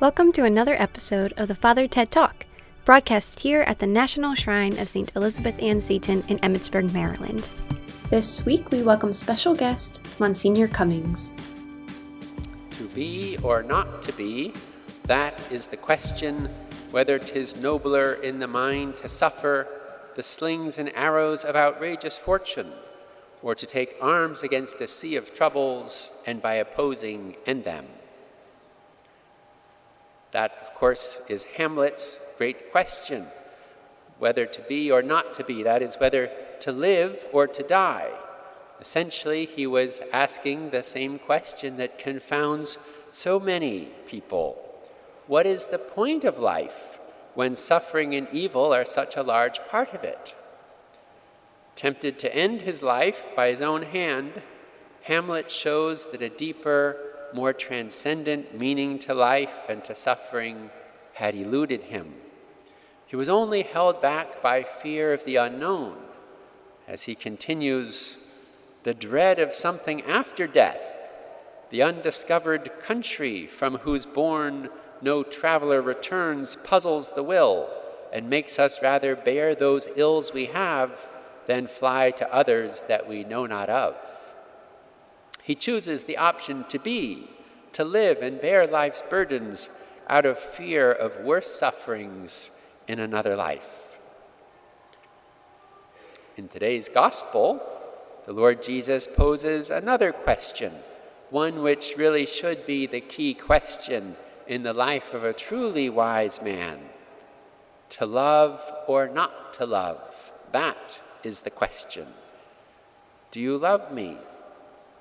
Welcome to another episode of the Father Ted Talk, broadcast here at the National Shrine of St. Elizabeth Ann Seton in Emmitsburg, Maryland. This week we welcome special guest Monsignor Cummings. To be or not to be, that is the question whether 'tis nobler in the mind to suffer the slings and arrows of outrageous fortune, or to take arms against a sea of troubles and by opposing end them. That, of course, is Hamlet's great question whether to be or not to be. That is, whether to live or to die. Essentially, he was asking the same question that confounds so many people What is the point of life when suffering and evil are such a large part of it? Tempted to end his life by his own hand, Hamlet shows that a deeper, more transcendent meaning to life and to suffering had eluded him. He was only held back by fear of the unknown as he continues the dread of something after death, the undiscovered country from whose bourne no traveler returns puzzles the will and makes us rather bear those ills we have than fly to others that we know not of. He chooses the option to be, to live and bear life's burdens out of fear of worse sufferings in another life. In today's gospel, the Lord Jesus poses another question, one which really should be the key question in the life of a truly wise man. To love or not to love? That is the question. Do you love me?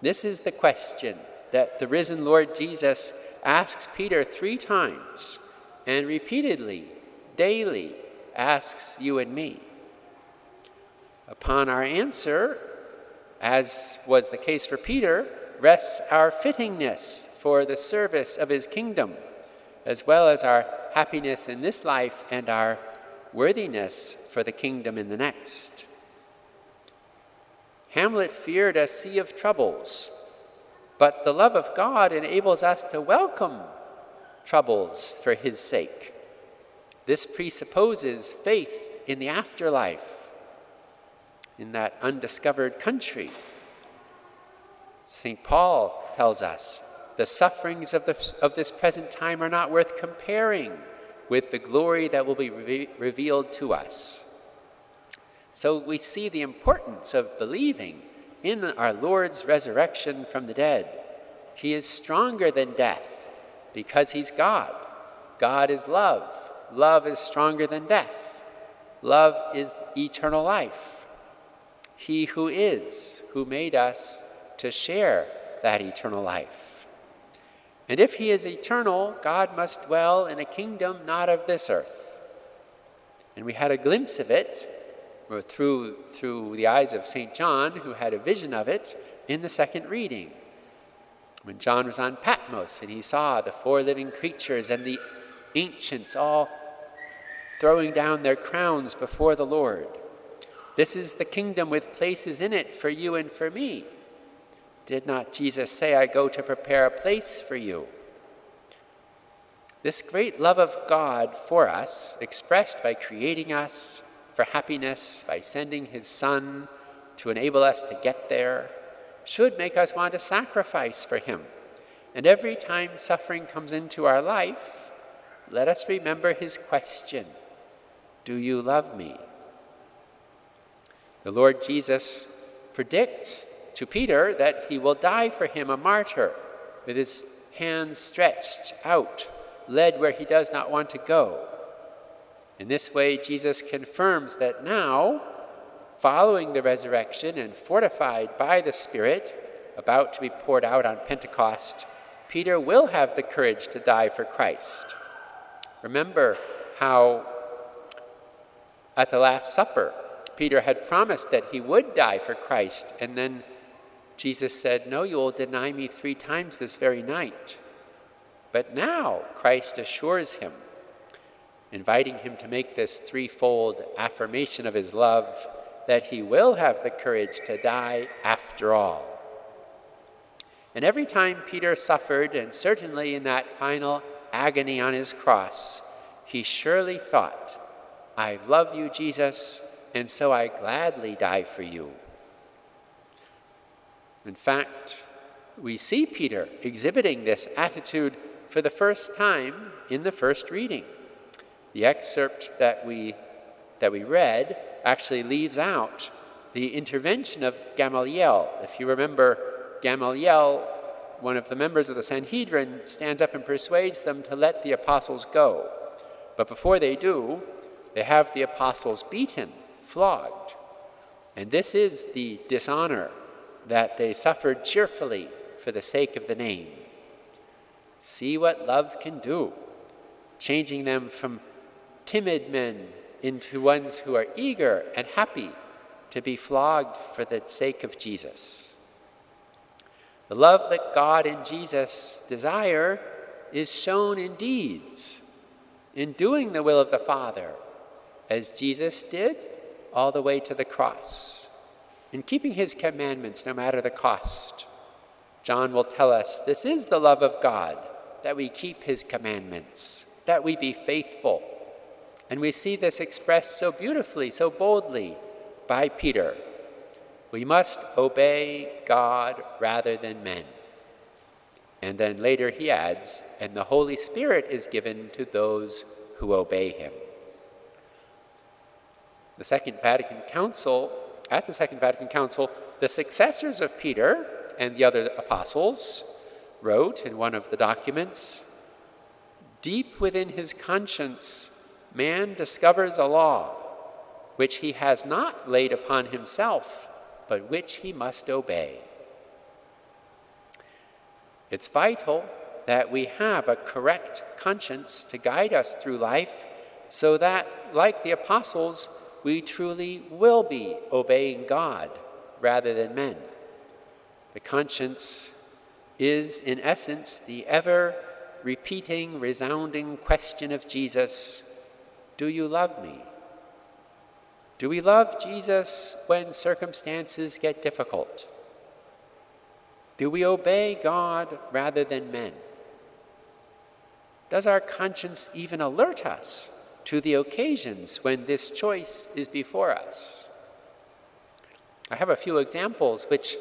This is the question that the risen Lord Jesus asks Peter three times and repeatedly, daily, asks you and me. Upon our answer, as was the case for Peter, rests our fittingness for the service of his kingdom, as well as our happiness in this life and our worthiness for the kingdom in the next. Hamlet feared a sea of troubles, but the love of God enables us to welcome troubles for His sake. This presupposes faith in the afterlife, in that undiscovered country. St. Paul tells us the sufferings of, the, of this present time are not worth comparing with the glory that will be re- revealed to us. So we see the importance of believing in our Lord's resurrection from the dead. He is stronger than death because he's God. God is love. Love is stronger than death. Love is eternal life. He who is, who made us to share that eternal life. And if he is eternal, God must dwell in a kingdom not of this earth. And we had a glimpse of it or through, through the eyes of St. John, who had a vision of it in the second reading. When John was on Patmos and he saw the four living creatures and the ancients all throwing down their crowns before the Lord. This is the kingdom with places in it for you and for me. Did not Jesus say, I go to prepare a place for you? This great love of God for us, expressed by creating us, for happiness by sending his Son to enable us to get there should make us want to sacrifice for him. And every time suffering comes into our life, let us remember his question Do you love me? The Lord Jesus predicts to Peter that he will die for him a martyr with his hands stretched out, led where he does not want to go. In this way, Jesus confirms that now, following the resurrection and fortified by the Spirit, about to be poured out on Pentecost, Peter will have the courage to die for Christ. Remember how at the Last Supper, Peter had promised that he would die for Christ, and then Jesus said, No, you will deny me three times this very night. But now Christ assures him inviting him to make this threefold affirmation of his love that he will have the courage to die after all. And every time Peter suffered, and certainly in that final agony on his cross, he surely thought, I love you, Jesus, and so I gladly die for you. In fact, we see Peter exhibiting this attitude for the first time in the first reading. The excerpt that we, that we read actually leaves out the intervention of Gamaliel. If you remember, Gamaliel, one of the members of the Sanhedrin, stands up and persuades them to let the apostles go. But before they do, they have the apostles beaten, flogged. And this is the dishonor that they suffered cheerfully for the sake of the name. See what love can do, changing them from timid men into ones who are eager and happy to be flogged for the sake of Jesus. The love that God and Jesus desire is shown in deeds, in doing the will of the Father, as Jesus did all the way to the cross, in keeping his commandments no matter the cost. John will tell us this is the love of God, that we keep his commandments, that we be faithful. And we see this expressed so beautifully, so boldly by Peter. We must obey God rather than men. And then later he adds, and the Holy Spirit is given to those who obey him. The Second Vatican Council, at the Second Vatican Council, the successors of Peter and the other apostles wrote in one of the documents Deep within his conscience, man discovers a law which he has not laid upon himself, but which he must obey. It's vital that we have a correct conscience to guide us through life so that, like the apostles, we truly will be obeying God rather than men. The conscience is, in essence, the ever repeating, resounding question of Jesus Do you love me? Do we love Jesus when circumstances get difficult? Do we obey God rather than men? Does our conscience even alert us to the occasions when this choice is before us? I have a few examples which,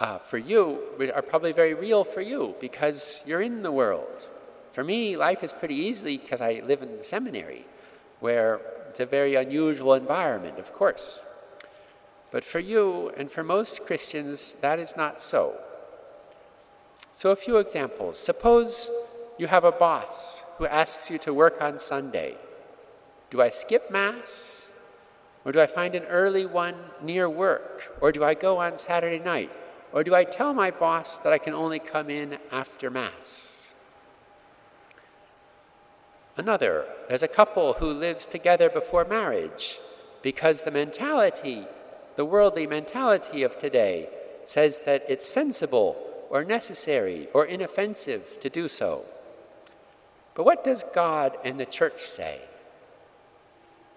uh, for you, are probably very real for you because you're in the world. For me, life is pretty easy because I live in the seminary where it's a very unusual environment, of course. But for you and for most Christians, that is not so. So, a few examples. Suppose you have a boss who asks you to work on Sunday. Do I skip Mass? Or do I find an early one near work? Or do I go on Saturday night? Or do I tell my boss that I can only come in after Mass? Another, there's a couple who lives together before marriage because the mentality, the worldly mentality of today, says that it's sensible or necessary or inoffensive to do so. But what does God and the church say?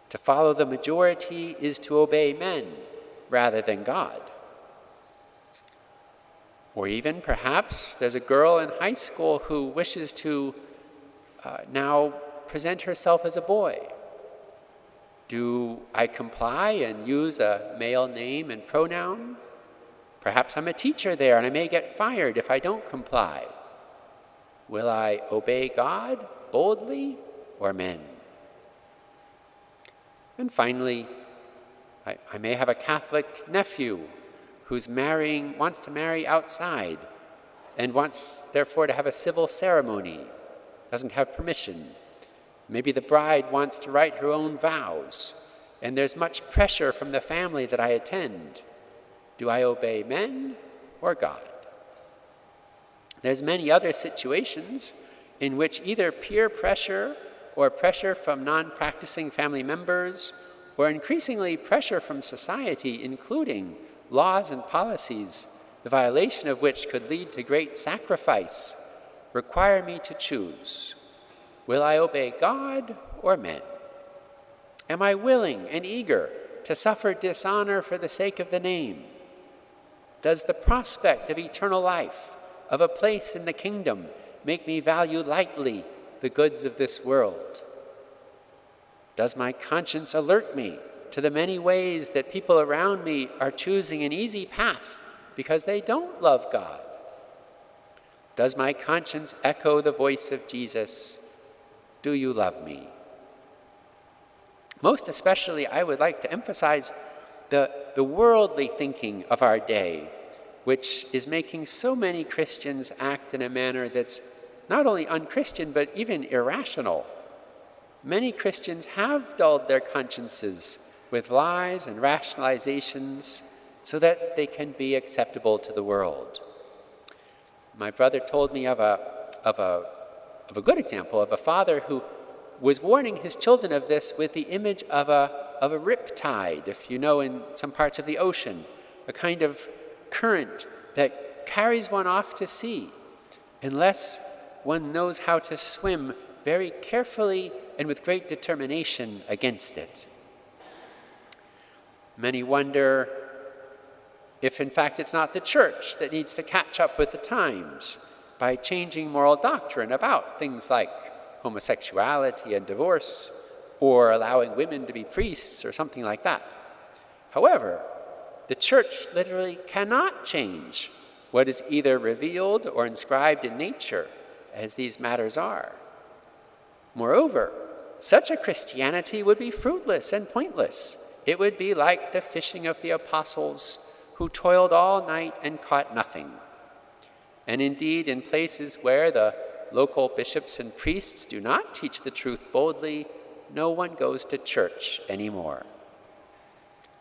To follow the majority is to obey men rather than God. Or even perhaps there's a girl in high school who wishes to uh, now present herself as a boy? Do I comply and use a male name and pronoun? Perhaps I'm a teacher there and I may get fired if I don't comply. Will I obey God boldly or men? And finally, I, I, may have a Catholic nephew who's marrying, wants to marry outside and wants, therefore, to have a civil ceremony, doesn't have permission. Maybe the bride wants to write her own vows, and there's much pressure from the family that I attend. Do I obey men or God? There's many other situations in which either peer pressure or pressure from non practicing family members, or increasingly pressure from society, including laws and policies, the violation of which could lead to great sacrifice, require me to choose Will I obey God or men? Am I willing and eager to suffer dishonor for the sake of the name? Does the prospect of eternal life, of a place in the kingdom, make me value lightly the goods of this world? Does my conscience alert me to the many ways that people around me are choosing an easy path because they don't love God? Does my conscience echo the voice of Jesus, Do you love me? Most especially, I would like to emphasize the, the worldly thinking of our day, which is making so many Christians act in a manner that's not only unchristian, but even irrational. Many Christians have dulled their consciences with lies and rationalizations so that they can be acceptable to the world. My brother told me of a, of a, of a good example of a father who was warning his children of this with the image of a, of a rip tide, if you know, in some parts of the ocean, a kind of current that carries one off to sea, unless one knows how to swim very carefully and with great determination against it. Many wonder if, in fact, it's not the church that needs to catch up with the times by changing moral doctrine about things like homosexuality and divorce, or allowing women to be priests, or something like that. However, the church literally cannot change what is either revealed or inscribed in nature, as these matters are. Moreover, such a Christianity would be fruitless and pointless. It would be like the fishing of the apostles who toiled all night and caught nothing. And indeed, in places where the local bishops and priests do not teach the truth boldly, no one goes to church anymore.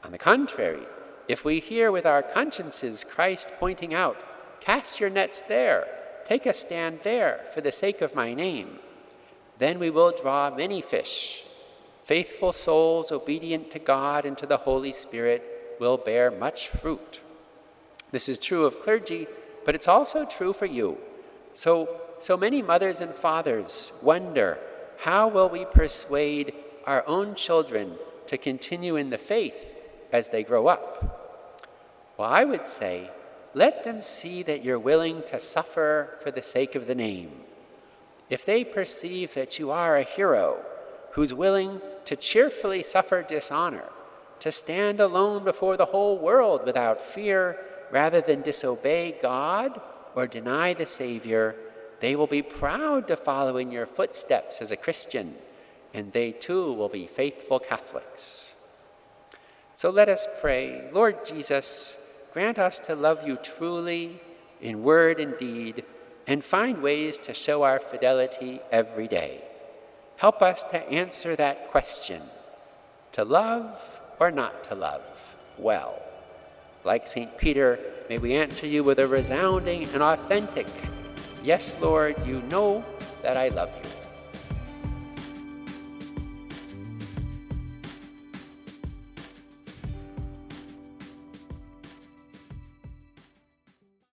On the contrary, if we hear with our consciences Christ pointing out, Cast your nets there, take a stand there for the sake of my name, then we will draw many fish. Faithful souls obedient to God and to the Holy Spirit will bear much fruit. This is true of clergy, but it's also true for you. So so many mothers and fathers wonder how will we persuade our own children to continue in the faith as they grow up? Well, I would say, let them see that you're willing to suffer for the sake of the name. If they perceive that you are a hero who's willing to cheerfully suffer dishonor, to stand alone before the whole world without fear rather than disobey God or deny the Savior, they will be proud to follow in your footsteps as a Christian, and they too will be faithful Catholics. So let us pray Lord Jesus, grant us to love you truly in word and deed, and find ways to show our fidelity every day. Help us to answer that question to love or not to love well. Like St. Peter, may we answer you with a resounding and authentic Yes, Lord, you know that I love you.